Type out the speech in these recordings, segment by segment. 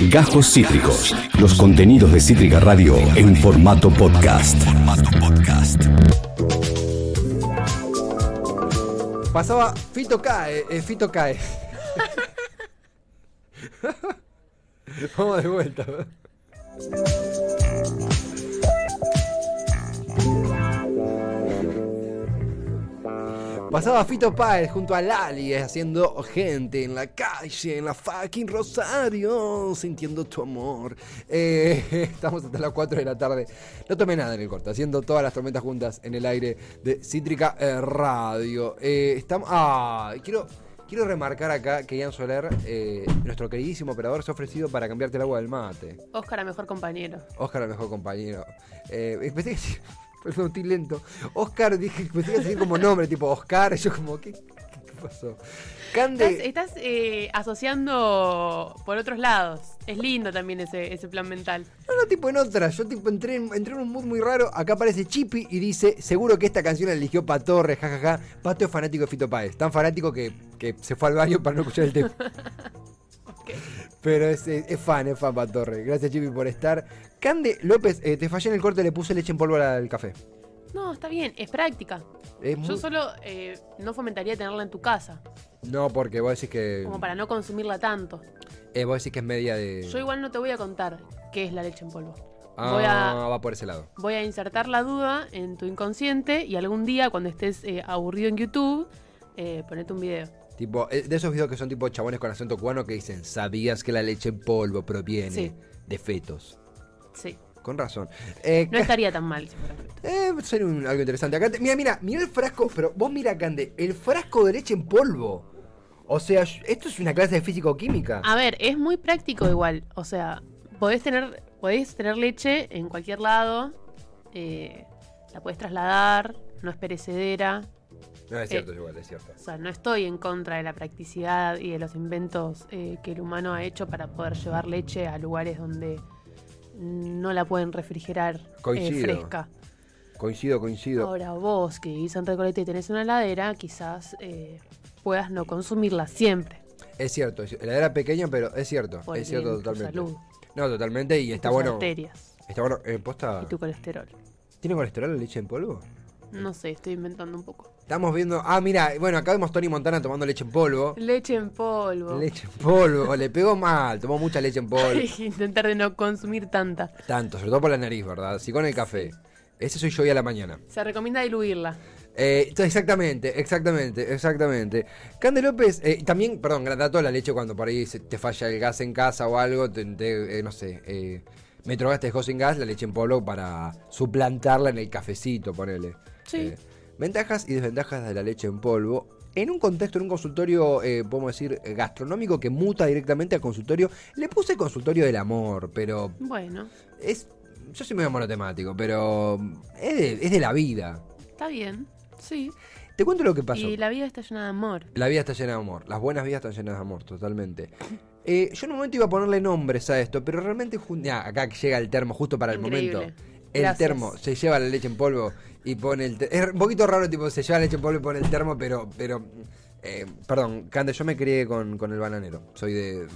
Gajos Cítricos. Los contenidos de Cítrica Radio en formato podcast. Pasaba Fito cae, eh, Fito cae. Vamos de vuelta. Pasaba Fito Páez junto a Lali eh, haciendo gente en la calle, en la fucking Rosario, sintiendo tu amor. Eh, estamos hasta las 4 de la tarde. No tomé nada en el corte, haciendo todas las tormentas juntas en el aire de Cítrica eh, Radio. estamos. Ah, quiero. Quiero remarcar acá que Ian Soler, nuestro queridísimo operador, se ha ofrecido para cambiarte el agua del mate. Oscar, a mejor compañero. Oscar, a mejor compañero. Eh, Perdón, estoy lento. Oscar, dije, me tenía decir como nombre, tipo Oscar. Yo como, ¿qué, qué pasó? Cande... Estás, eh, asociando por otros lados. Es lindo también ese, ese plan mental. No, no, tipo en otra. Yo tipo entré en, entré en un mood muy raro. Acá aparece Chippy y dice, seguro que esta canción la eligió Patorre, jajaja. Pato es fanático de Fito Páez. Tan fanático que, que se fue al baño para no escuchar el tema. Pero es, es, fan, es fan Patorre. Gracias Chippy por estar. Cande López, eh, te fallé en el corte, le puse leche en polvo al café. No, está bien, es práctica. Yo solo eh, no fomentaría tenerla en tu casa. No, porque vos decís que. Como para no consumirla tanto. Eh, vos decís que es media de. Yo igual no te voy a contar qué es la leche en polvo. Ah, va por ese lado. Voy a insertar la duda en tu inconsciente y algún día, cuando estés aburrido en YouTube, ponete un video. Tipo, de esos videos que son tipo chabones con acento cubano que dicen, ¿sabías que la leche en polvo proviene de fetos? Sí. Con razón. Eh, no estaría tan mal si Eh, sería algo interesante. Acá mira, mira, mira el frasco, pero vos mira, Cande, el frasco de leche en polvo. O sea, esto es una clase de físico-química. A ver, es muy práctico igual. O sea, podés tener, podés tener leche en cualquier lado. Eh, la podés trasladar, no es perecedera. No, es cierto, eh, igual, es cierto. O sea, no estoy en contra de la practicidad y de los inventos que el humano ha hecho para poder llevar leche a lugares donde no la pueden refrigerar eh, fresca. Coincido, coincido. Ahora vos que vivís en Recoleta y tenés una heladera, quizás eh, puedas no consumirla siempre. Es cierto, la heladera pequeña, pero es cierto, es cierto totalmente. No, totalmente y, está bueno. Está bueno, eh, posta. Y tu colesterol. ¿Tiene colesterol la leche en polvo? No sé, estoy inventando un poco. Estamos viendo. Ah, mira, bueno, acá vemos Tony Montana tomando leche en polvo. Leche en polvo. Leche en polvo. Le pegó mal, tomó mucha leche en polvo. Intentar de no consumir tanta. Tanto, sobre todo por la nariz, ¿verdad? Si con el café. Ese soy yo hoy a la mañana. Se recomienda diluirla. Eh, exactamente, exactamente, exactamente. Cande López, eh, también, perdón, dato la leche cuando por ahí te falla el gas en casa o algo, te, eh, no sé, eh, Metrogas te dejó sin gas, la leche en polvo para suplantarla en el cafecito, ponele. Sí. Ventajas y desventajas de la leche en polvo. En un contexto, en un consultorio, eh, podemos decir, gastronómico que muta directamente a consultorio. Le puse consultorio del amor, pero. Bueno. Es. Yo soy medio monotemático, pero. Es de, la vida. Está bien, sí. Te cuento lo que pasó. Y la vida está llena de amor. La vida está llena de amor. Las buenas vidas están llenas de amor, totalmente. Eh, yo en un momento iba a ponerle nombres a esto, pero realmente. acá llega el termo justo para el momento. El termo se lleva la leche en polvo y pone el Es un poquito raro, tipo, se lleva leche en polvo y pone el termo, pero. pero eh, perdón, Cande, yo me crié con, con el bananero. Soy de,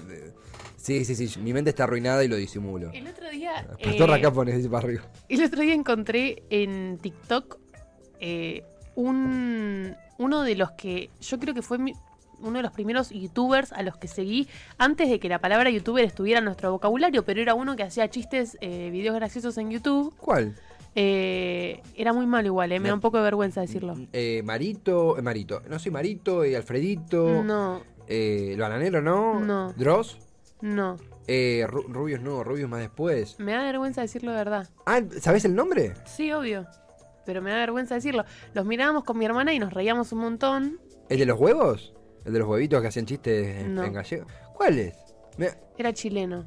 Sí, sí, sí. Mi mente está arruinada y lo disimulo. El otro día. Pastor eh, acá pone para arriba. El otro día encontré en TikTok eh, un. Uno de los que yo creo que fue uno de los primeros youtubers a los que seguí antes de que la palabra youtuber estuviera en nuestro vocabulario, pero era uno que hacía chistes, eh, videos graciosos en YouTube. ¿Cuál? Eh, era muy malo igual, eh, me da un poco de vergüenza decirlo. Eh, Marito, Marito, no soy Marito, Alfredito. No. Eh, ¿El bananero no? No. ¿Dross? No. Eh, Rubios no, Rubios más después. Me da vergüenza decirlo de verdad. Ah, ¿sabes el nombre? Sí, obvio. Pero me da vergüenza decirlo. Los mirábamos con mi hermana y nos reíamos un montón. ¿El de los huevos? ¿El de los huevitos que hacían chistes en, gallego? ¿Cuál es? Era chileno.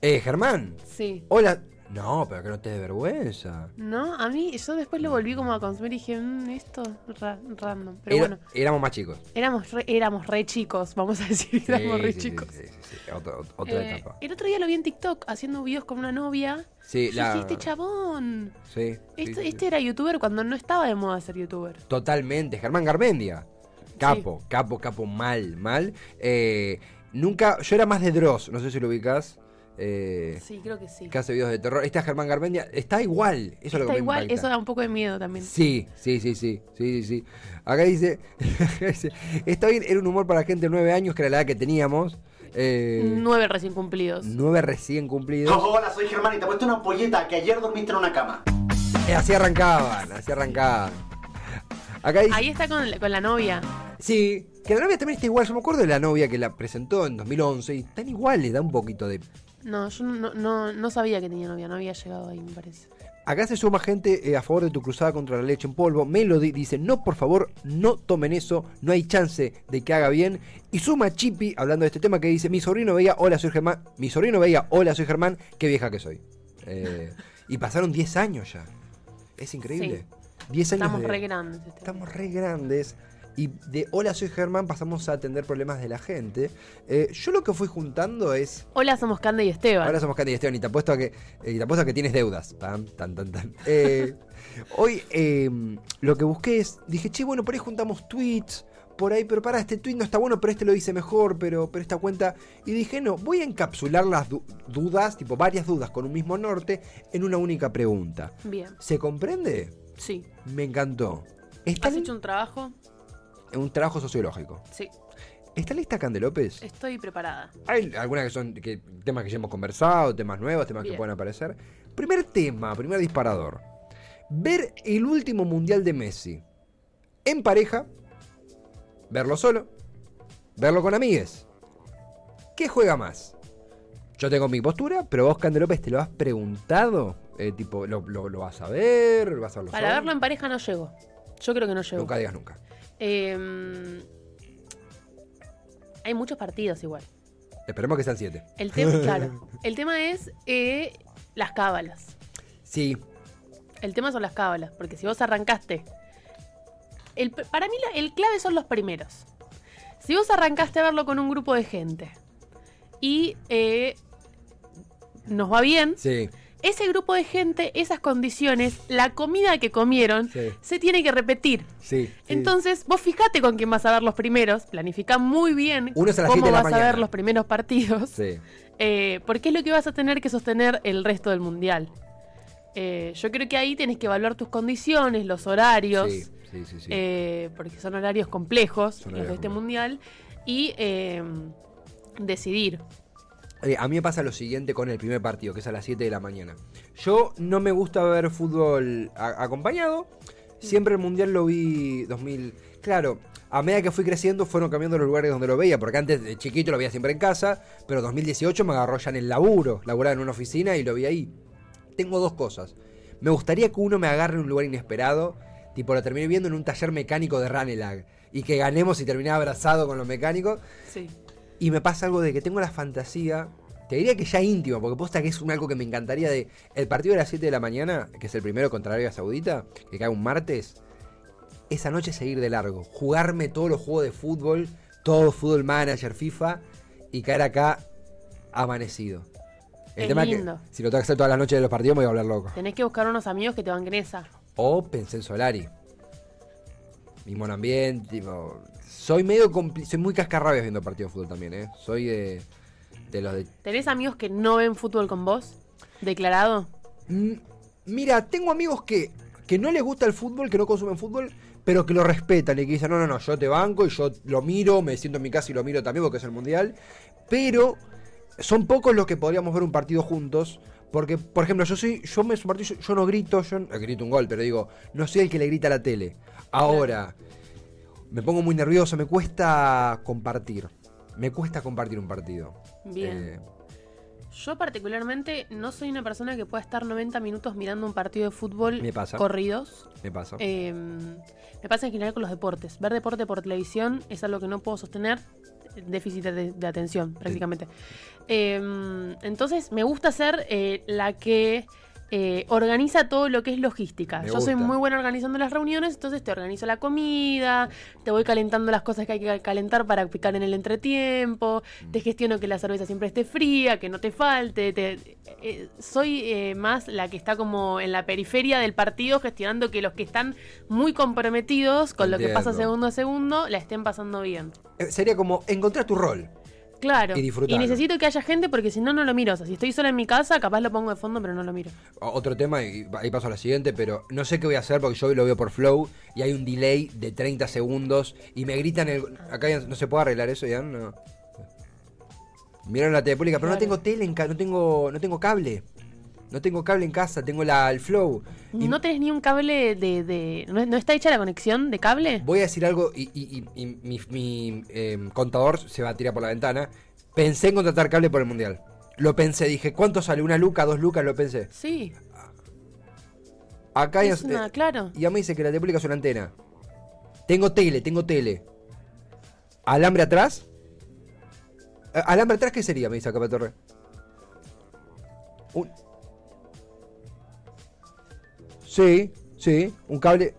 Eh, Germán. Sí. Hola. No, pero que no te dé vergüenza. No, a mí, yo después lo volví como a consumir y dije, mmm, esto random. Pero bueno. Éramos más chicos. Éramos re, éramos re chicos, vamos a decir, éramos re chicos. Sí, sí, sí, otra eh, etapa. El otro día lo vi en TikTok haciendo videos con una novia. Sí, la... Dije, este chabón. Sí. Este, este era youtuber cuando no estaba de moda ser youtuber. Totalmente, Germán Garmendia. Capo, capo, capo, mal, mal. Eh, nunca, yo era más de Dross, no sé si lo ubicas. eh, Sí, creo que sí. que hace videos de terror. Está Germán Garmendia, está igual. Eso es lo que Está me igual, eso da un poco de miedo también. Sí, sí, sí, sí, sí, sí, sí. Acá dice, está bien, era un humor para gente de 9 años, que era la edad que teníamos. Eh, Nueve recién cumplidos. nueve recién cumplidos. Hola, soy Germán y te he puesto una ampolleta que ayer dormiste en una cama. Eh, así arrancaban, así arrancaban. Acá dice, Ahí está con, la- con la novia. sí, que la novia también está igual. Yo me acuerdo de la novia que la presentó en 2011 y están igual, le da un poquito de... No, yo no, no, no sabía que tenía novia, no había llegado ahí, me parece. Acá se suma gente eh, a favor de tu cruzada contra la leche en polvo. Melody dice, no, por favor, no tomen eso, no hay chance de que haga bien. Y suma Chippy, hablando de este tema, que dice, mi sobrino veía, hola, soy Germán. Mi sobrino veía, hola, soy Germán, qué vieja que soy. Eh, y pasaron 10 años ya. Es increíble. 10 años Estamos de- re grandes. este. Estamos re grandes. Y de hola, soy Germán pasamos a atender problemas de la gente. Eh, yo lo que fui juntando es... Hola, somos Cande y Esteban. Ahora somos Candy y Esteban y te apuesto a que, eh, y te apuesto a que tienes deudas. Pam, tan, tan, tan. Eh, hoy eh, lo que busqué es, dije, che, bueno, por ahí juntamos tweets, por ahí, pero para, este tweet no está bueno, pero este lo hice mejor, pero, pero esta cuenta... Y dije, no, voy a encapsular las du- dudas, tipo varias dudas con un mismo norte, en una única pregunta. Bien, ¿Se comprende? Sí. Me encantó. ¿Está ¿Has hecho un trabajo? un trabajo sociológico. Sí, ¿Está lista Cande López? estoy preparada. Hay algunas que son que, temas que ya hemos conversado, temas nuevos, temas que pueden aparecer. Primer tema, primer disparador. Ver el último mundial de Messi en pareja, verlo solo, verlo con amigues. ¿Qué juega más? Yo tengo mi postura, pero vos, Cande López, ¿te lo has preguntado? Eh, tipo, ¿lo, lo- lo vas a ver? ¿Vas a verlo Para verlo en pareja no llego. Yo creo que no llego. Nunca digas nunca. Eh, hay muchos partidos igual. Esperemos que sean siete. El tema, claro. El tema es eh, las cábalas. Sí, El tema son las cábalas, porque si vos arrancaste. El, para mí el clave son los primeros. Si vos arrancaste a verlo con un grupo de gente y eh, nos va bien, sí, ese grupo de gente, esas condiciones, la comida que comieron, Sí. se tiene que repetir. sí. sí. Entonces, vos fijate con quién vas a ver los primeros, planifica muy bien Uno cómo vas a ver los primeros partidos, Sí. eh, porque es lo que vas a tener que sostener el resto del mundial. Eh, yo creo que ahí tenés que evaluar tus condiciones, los horarios, eh, porque son horarios complejos Son los de este complejos. mundial, y decidir. Eh, a mí me pasa lo siguiente con el primer partido, que es a las 7 de la mañana. Yo no me gusta ver fútbol acompañado. Siempre el mundial lo vi 2000. Claro, a medida que fui creciendo fueron cambiando los lugares donde lo veía, porque antes de chiquito lo veía siempre en casa, pero 2018 me agarró ya en el laburo, laburaba en una oficina y lo vi ahí. Tengo dos cosas. Me gustaría que uno me agarre en un lugar inesperado, tipo lo terminé viendo en un taller mecánico de Ranelag, y que ganemos y terminé abrazado con los mecánicos. Sí. Y me pasa algo de que tengo la fantasía, te diría que ya íntimo, porque posta que es un algo que me encantaría de el partido de las 7 de la mañana, que es el primero contra Arabia Saudita, que cae un martes, esa noche seguir de largo, jugarme todos los juegos de fútbol, todo fútbol manager, FIFA, y caer acá amanecido. El Es tema es que si lo tengo que hacer todas las noches de los partidos me voy a hablar loco. Tenés que buscar unos amigos que te banquen esa. O pensé en Solari. Mismo en ambiente, tipo, soy medio compli- soy muy cascarrabias viendo partidos de fútbol también, ¿eh? Soy de, de los de... ¿Tenés amigos que no ven fútbol con vos? ¿Declarado? Mm, Mira, tengo amigos que, que no les gusta el fútbol, que no consumen fútbol, pero que lo respetan y que dicen, no, no, no, yo te banco y yo lo miro, me siento en mi casa y lo miro también porque es el Mundial. Pero son pocos los que podríamos ver un partido juntos. Porque, por ejemplo, yo soy, yo me yo, yo no grito, yo no- grito un gol, pero digo, no soy el que le grita a la tele. Ahora, me pongo muy nervioso, me cuesta compartir. Me cuesta compartir un partido. Bien. Eh, Yo particularmente no soy una persona que pueda estar 90 minutos mirando un partido de fútbol Me pasa. corridos. me pasa. Eh, me pasa en general con los deportes. Ver deporte por televisión es algo que no puedo sostener. Déficit de, de atención, prácticamente. Eh, entonces, me gusta ser eh, la que eh, organiza todo lo que es logística. Me Yo soy muy buena organizando las reuniones, entonces te organizo la comida, te voy calentando las cosas que hay que calentar para picar en el entretiempo, Mm. te gestiono que la cerveza siempre esté fría, que no te falte. te- eh, soy eh, más la que está como en la periferia del partido, gestionando que los que están muy comprometidos con lo que pasa segundo a segundo la estén pasando bien. Eh, Sería como encontrar tu rol. Claro. Y Y, disfrutarlo. necesito que haya gente porque si no, no lo miro. O sea, si estoy sola en mi casa, capaz lo pongo de fondo, pero no lo miro. Otro tema, y ahí paso a la siguiente, pero no sé qué voy a hacer porque yo lo veo por Flow y hay un delay de 30 segundos y me gritan el... Acá ya no se puede arreglar eso, ya no. Miran la tele pública, pero no tengo tele, en ca- no tengo, no tengo cable. No tengo cable en casa, tengo la, el Flow. Y ¿No tenés ni un cable de... de- ¿no, no está hecha la conexión de cable? Voy a decir algo y, y- y- y mi, mi, eh, contador se va a tirar por la ventana. Pensé en contratar cable por el Mundial. Lo pensé, dije, ¿cuánto sale? ¿Una luca, dos lucas? Lo pensé. Sí. Acá Es ya- una- eh, claro. Y a mí dice que la tele pública es una antena. Tengo tele, tengo tele. ¿Alambre atrás? ¿Alambre atrás qué sería? Me dice acá Torre. Un... Sí, sí, un cable.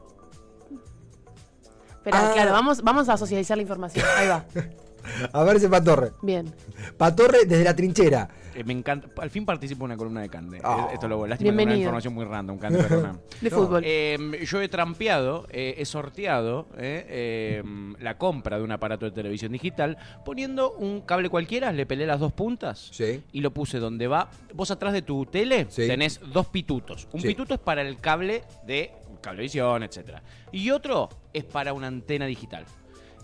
Pero Ah. claro, vamos, vamos a socializar la información. Ahí va. A ver ese Patorre. Bien. Patorre desde la trinchera. Eh, me encanta. Al fin participo en una columna de Cande. Eh, Esto lo lástima que es una Bienvenido. información muy random, Cande, perdona. De No. fútbol. Eh, yo he trampeado, eh, he sorteado eh, eh, la compra de un aparato de televisión digital poniendo un cable cualquiera, le pelé las dos puntas Sí. y lo puse donde va. Vos atrás de tu tele Sí. tenés dos pitutos. Un Sí. pituto es para el cable de cablevisión, etcétera. Y otro es para una antena digital.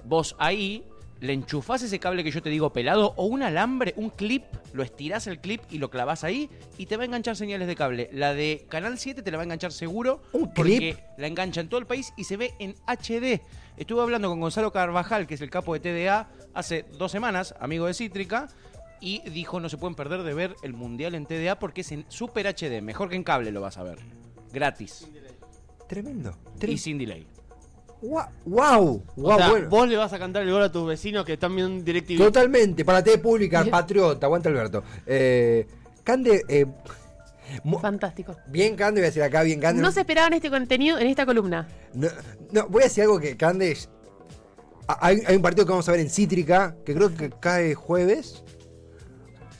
Vos ahí le enchufás ese cable que yo te digo pelado o un alambre, un clip, lo estirás el clip y lo clavás ahí y te va a enganchar señales de cable. La de Canal 7 te la va a enganchar seguro ¿Un porque clip? la engancha en todo el país y se ve en HD. Estuve hablando con Gonzalo Carvajal, que es el capo de TDA, hace dos semanas, amigo de Cítrica, y dijo no se pueden perder de ver el Mundial en TDA porque es en Super HD, mejor que en cable lo vas a ver. Gratis. Tremendo. Y sin delay. ¡Wow! O ¡Wow! sea, bueno. vos le vas a cantar el gol a tus vecinos que están viendo DirecTV. Totalmente, para la TV pública, patriota, aguanta Alberto. Eh, Cande, eh, Fantástico. bien Cande, voy a decir acá, bien Cande. No se esperaban este contenido en esta columna. No, no, voy a decir algo que Cande. Hay, hay un partido que vamos a ver en Cítrica, que creo que cae jueves.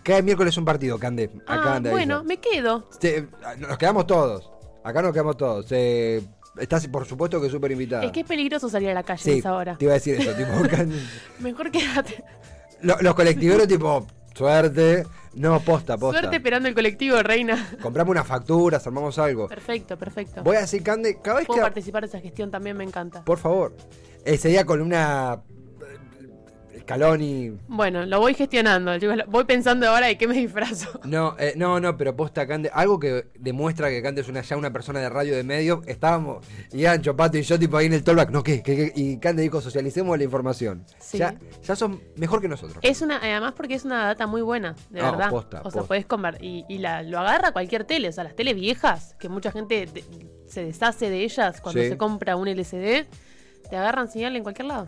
Cae miércoles un partido, Cande. Acá Ah, anda bueno, me quedo. Se- nos quedamos todos. Acá nos quedamos todos. Eh, estás, por supuesto, que súper invitada. Es que es peligroso salir a la calle sí, a esa hora. te iba a decir eso. tipo, Mejor quédate. Lo- los colectiveros, tipo, suerte. No, posta, posta. Suerte esperando el colectivo, reina. Compramos unas facturas, armamos algo. Perfecto, perfecto. Voy a decir, Cande, cada vez Puedo que. participar de esa gestión también, me encanta. Por favor. Ese día con una. Scaloni. Bueno, lo voy gestionando. chicos. Voy pensando ahora de qué me disfrazo. No, eh, no, no, pero posta Cande. Algo que demuestra que Cande es una, ya una persona de radio de medio. Estábamos, y Ancho, Pato y yo, tipo ahí en el tollback. No, ¿qué? ¿Qué, qué? Y Cande dijo, socialicemos la información. Sí. Ya, ya son mejor que nosotros. Es una, además porque es una data muy buena, de No, verdad. posta, o sea, podés conver y, y la, lo agarra cualquier tele, o sea, las teles viejas, que mucha gente se deshace de ellas cuando Sí. se compra un LCD, te agarran señal en cualquier lado.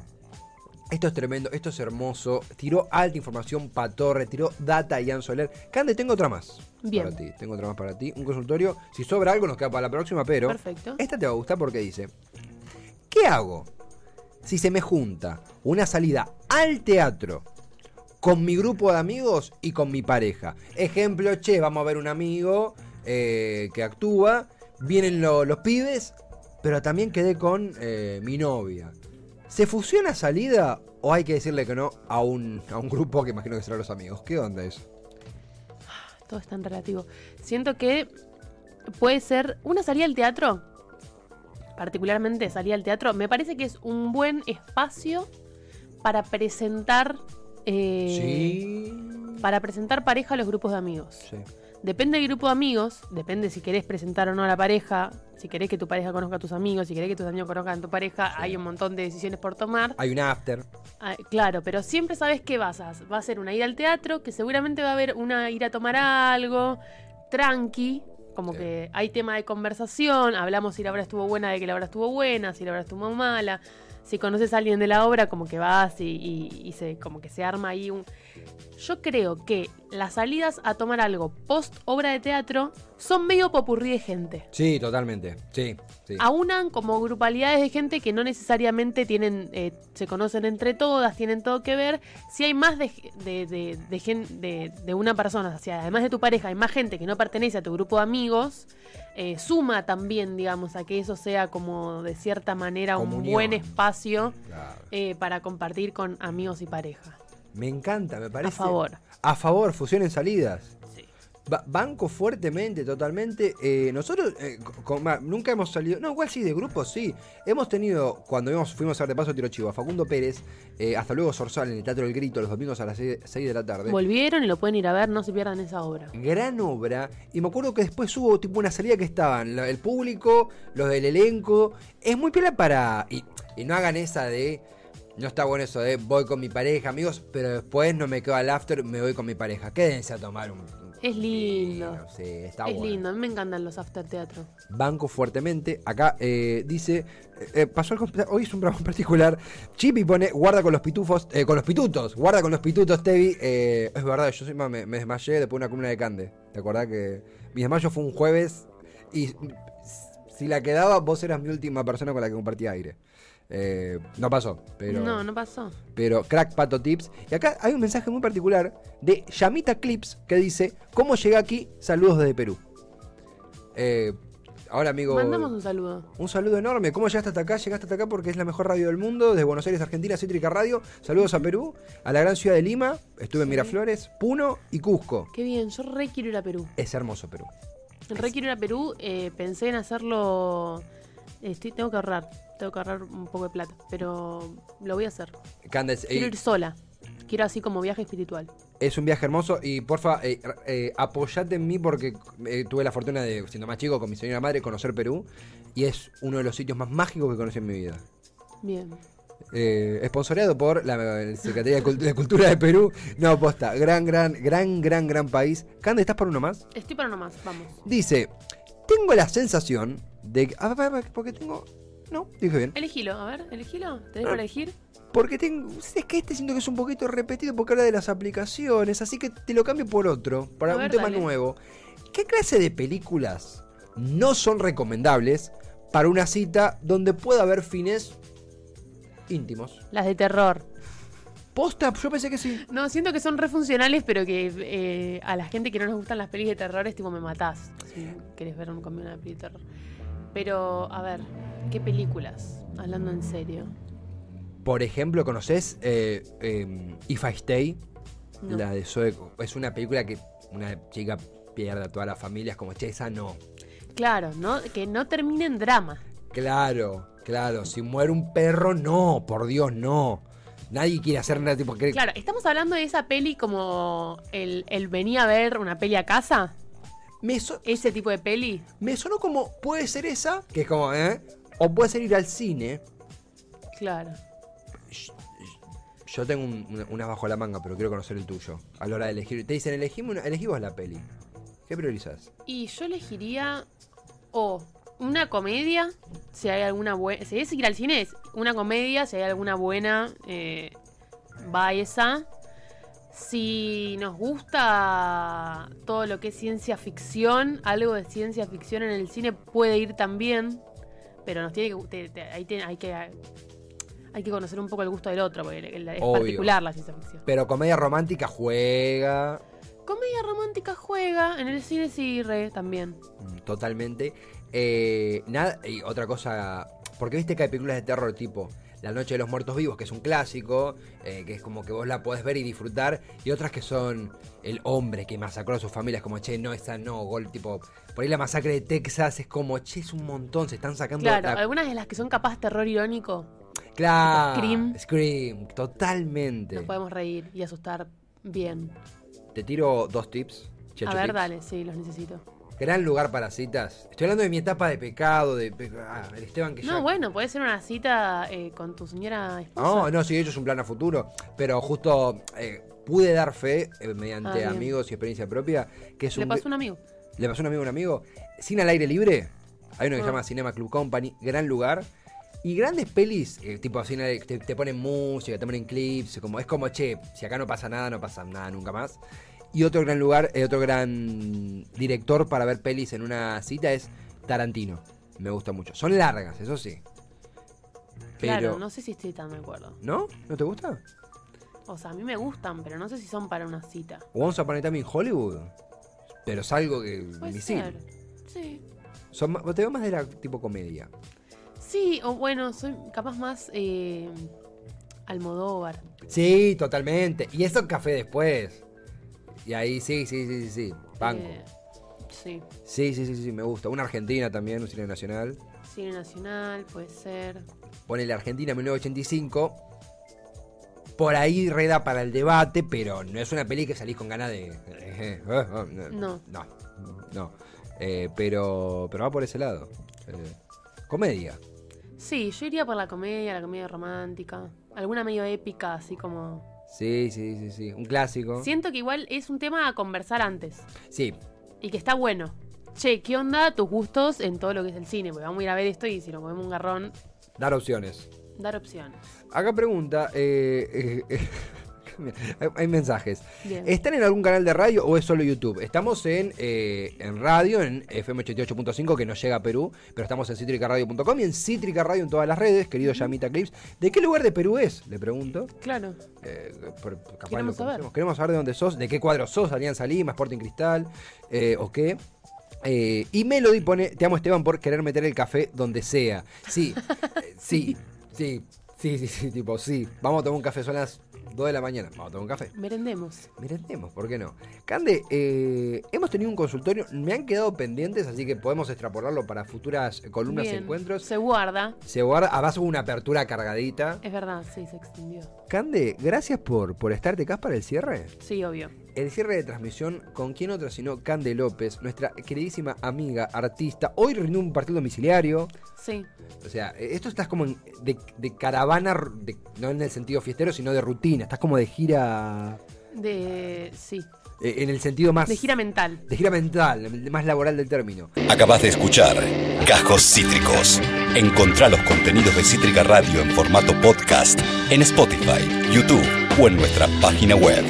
Esto es tremendo, esto es hermoso. Tiró alta información Patorre, tiró data Ian Soler. Cande, tengo otra más. Bien. Para ti, tengo otra más para ti. Un consultorio. Si sobra algo, nos queda para la próxima, pero. Perfecto. Esta te va a gustar porque dice: ¿Qué hago si se me junta una salida al teatro con mi grupo de amigos y con mi pareja? Ejemplo, che, vamos a ver un amigo eh, que actúa, vienen lo- los pibes, pero también quedé con eh, mi novia. ¿Se fusiona salida o hay que decirle que no a un, a un grupo que imagino que serán los amigos? ¿Qué onda eso? Todo es tan relativo. Siento que puede ser una salida al teatro, particularmente salida al teatro, me parece que es un buen espacio para presentar. eh, sí. Para presentar pareja a los grupos de amigos. Sí. Depende del grupo de amigos, depende si querés presentar o no a la pareja, si querés que tu pareja conozca a tus amigos, si querés que tus amigos conozcan a tu pareja, hay un montón de decisiones por tomar. Hay un after. Ah, claro, pero siempre sabes qué vas a Va a ser una ida al teatro, que seguramente va a haber una ir a tomar algo, tranqui, como Sí. que hay tema de conversación, hablamos si la obra estuvo buena, de que la obra estuvo buena, si la obra estuvo mala. Si conoces a alguien de la obra, como que vas y, y- y se, como que se arma ahí un... Yo creo que las salidas a tomar algo post obra de teatro son medio popurrí de gente Sí, totalmente. Sí, sí. aunan como grupalidades de gente que no necesariamente tienen, eh, se conocen entre todas, tienen todo que ver. Si hay más de, de, de- de una persona, o sea, además de tu pareja, hay más gente que no pertenece a tu grupo de amigos, eh, suma también, digamos, a que eso sea como de cierta manera un buen espacio Claro. eh, para compartir con amigos y pareja. Me encanta, me parece. A favor. A favor, fusión en salidas. Sí. Ba- banco fuertemente, totalmente. Eh, nosotros eh, con- nunca hemos salido. No, igual sí, de grupo sí. Hemos tenido, cuando íbamos- fuimos a ver de paso Tiro Chivo, a Facundo Pérez, eh, hasta luego Sorsal en el Teatro del Grito, los domingos a las 6 de la tarde. Volvieron y lo pueden ir a ver, no se pierdan esa obra. Gran obra. Y me acuerdo que después hubo tipo una salida que estaban la- el público, los del elenco. Es muy pila para. Y, y no hagan esa de. No está bueno eso de voy con mi pareja, amigos, pero después no me quedo al after, me voy con mi pareja. Quédense a tomar un. un Es lindo. vino, Sí, está es bueno. lindo, a mí me encantan los after teatro. Banco fuertemente. Acá eh, dice. eh, pasó algo. Hoy es un programa particular. Chipi pone guarda con los pitufos. eh, con los pitutos. Guarda con los pitutos, Tevi. Eh, es verdad, yo me, me desmayé después de una columna de Cande. ¿Te acordás que mi desmayo fue un jueves? Y si la quedaba, vos eras mi última persona con la que compartía aire. Eh, no pasó, pero. No, no pasó. Pero crack pato tips. Y acá hay un mensaje muy particular de Yamita Clips que dice: ¿Cómo llegué aquí? Saludos desde Perú. Eh, ahora, amigo. Mandamos un saludo. Un saludo enorme. ¿Cómo llegaste hasta acá? Llegaste hasta acá porque es la mejor radio del mundo, desde Buenos Aires, Argentina, Cítrica Radio. Saludos a Perú, a la gran ciudad de Lima. Estuve en. Miraflores, Puno y Cusco. Qué bien, yo re quiero ir a Perú. Es hermoso Perú. Re quiero ir a Perú, eh, pensé en hacerlo... Estoy, tengo que ahorrar, tengo que ahorrar un poco de plata, pero lo voy a hacer. Candace, Quiero ir sola. Quiero así como viaje espiritual. es un viaje hermoso y porfa, eh, eh, apoyate en mí porque eh, tuve la fortuna de, siendo más chico, con mi señora madre, conocer Perú y es uno de los sitios más mágicos que conocí en mi vida. Bien. Eh, esponsoreado por la, Secretaría de Cult- de Cultura de Perú. No, posta, gran, gran, gran, gran, gran país. Cande, ¿estás para uno más? Estoy para nomás, vamos. Dice, tengo la sensación de que... A ver, a ver, porque tengo... No, dije bien. Elegilo, a ver, elegilo. Ah. ¿Tenés para elegir? Porque tengo... Es que este siento que es un poquito repetido porque habla de las aplicaciones, así que te lo cambio por otro, para A un ver, tema dale. nuevo. ¿Qué clase de películas no son recomendables para una cita donde pueda haber fines íntimos? Las de terror. Posta, yo pensé que sí. No, siento que son refuncionales, pero que eh, a la gente que no nos gustan las pelis de terror es tipo me matás. Si querés ver un, conmigo una peli de terror. Pero, a ver, ¿qué películas? Hablando en serio. Por ejemplo, ¿conoces eh, eh, If I Stay? No. La de Zoe. Es una película que una chica pierde a toda la familia. Es como, che, esa no. Claro, ¿no? Que no termine en drama. Claro, claro. Si muere un perro, no. Por Dios, no. Nadie quiere hacer nada tipo que. Claro, estamos hablando de esa peli como el, el venía a ver una peli a casa. Me, so- Ese tipo de peli. me sonó como, puede ser esa, que es como, ¿eh? O puede ser ir al cine. Claro. Yo tengo un- una, una bajo la manga, pero quiero conocer el tuyo. A la hora de elegir. Te dicen, elegimos una, elegí vos la peli. ¿Qué priorizas? Y yo elegiría o una comedia, si hay alguna buena... Si es ir al cine, es una comedia, si hay alguna buena, eh, va esa. Si nos gusta todo lo que es ciencia ficción, algo de ciencia ficción en el cine puede ir también, pero nos tiene que... te- te- ahí te- hay que... Hay que conocer un poco el gusto del otro, porque es Obvio. particular la ciencia ficción. Pero comedia romántica juega. Comedia romántica juega, en el cine sí, re, también. Mm, Totalmente. Eh, nada, y otra cosa, porque viste que hay películas de terror tipo La Noche de los Muertos Vivos, que es un clásico, eh, que es como que vos la podés ver y disfrutar, y otras que son El hombre que masacró a sus familias, como che, no, esa no, gol, tipo, por ahí la masacre de Texas es como, che, es un montón, se están sacando. Claro, la- algunas de las que son capaz terror irónico, Claro, Scream. Scream, totalmente. nos podemos reír y asustar bien. Te tiro dos tips. Checho A ver, tips. dale, sí, los necesito. Gran lugar para citas. Estoy hablando de mi etapa de pecado, de ah, el Esteban que ya No, bueno, puede ser una cita eh, con tu señora esposa. No, no, sí, ellos es un plan a futuro. Pero justo eh, pude dar fe, eh, mediante Ah, amigos y experiencia propia, que es Le un. pasó un amigo. Le pasó un amigo a un amigo. Cine al aire libre. Hay uno que se Ah. llama Cinema Club Company. Gran lugar. Y grandes pelis, eh, tipo cine, al- te, te ponen música, te ponen clips. Como, es como, che, si acá no pasa nada, no pasa nada nunca más. Y otro gran lugar, eh, otro gran director para ver pelis en una cita es Tarantino. Me gusta mucho. Son largas, eso sí. Pero, Claro, no sé si estoy tan de acuerdo. ¿No? ¿No te gusta? O sea, a mí me gustan, pero no sé si son para una cita. Once Upon a Time in Hollywood. Pero es algo que. Puede misil. ser. Sí. Son, te veo más de la tipo comedia. Sí, o bueno, soy capaz más. eh, Almodóvar. Sí, totalmente. Y eso café después. Y ahí sí, sí, sí, sí, sí. Banco. Eh, sí. Sí, sí, sí, sí, me gusta. Una Argentina también, un cine nacional. Cine nacional, puede ser. Pone la Argentina 1985. Por ahí reda para el debate, pero no es una peli que salís con ganas de. No. No. No. Eh, pero, pero va por ese lado. Eh, comedia. Sí, yo iría por la comedia, la comedia romántica. Alguna medio épica, así como. Sí, sí, sí, sí. Un clásico. Siento que igual es un tema a conversar antes. Sí. Y que está bueno. Che, ¿qué onda tus gustos en todo lo que es el cine? Porque vamos a ir a ver esto y si nos comemos un garrón, Dar opciones. dar opciones. Acá pregunta. eh, eh, hay- hay mensajes. Bien. ¿Están en algún canal de radio o es solo YouTube? Estamos en, eh, en radio, en FM 88.5 que nos llega a Perú, pero estamos en citricaradio.com y en Cítrica Radio en todas las redes, querido Yamita Clips. ¿De qué lugar de Perú es? Le pregunto. Claro. Eh, por- capaz Queremos saber. Queremos saber de dónde sos, de qué cuadro sos, Alianza Lima, Sporting Cristal, eh, o qué. Eh, y Melody pone, te amo Esteban por querer meter el café donde sea. Sí, sí, sí, sí, sí, sí, tipo, sí. Vamos a tomar un café, son las 2 de la mañana. Vamos a tomar un café. Merendemos. Merendemos, ¿por qué no? Cande, eh, hemos tenido un consultorio, me han quedado pendientes, así que podemos extrapolarlo para futuras columnas y encuentros. Se guarda. Se guarda, abajo una apertura cargadita. Es verdad, sí, se extendió. Cande, gracias por, por estarte acá para el cierre. Sí, obvio. El cierre de transmisión, ¿con quién otra sino Cande López, nuestra queridísima amiga, artista, hoy rindió un partido domiciliario. Sí. O sea, eh, esto estás como en- de, de caravana, de- no en el sentido fiestero, sino de rutina. Estás como de gira, De. Sí. eh, en el sentido más... De gira mental. de gira mental, el más laboral del término. Acabas de escuchar Cajos Cítricos. Encontrá los contenidos de Cítrica Radio en formato podcast en Spotify, YouTube o en nuestra página web.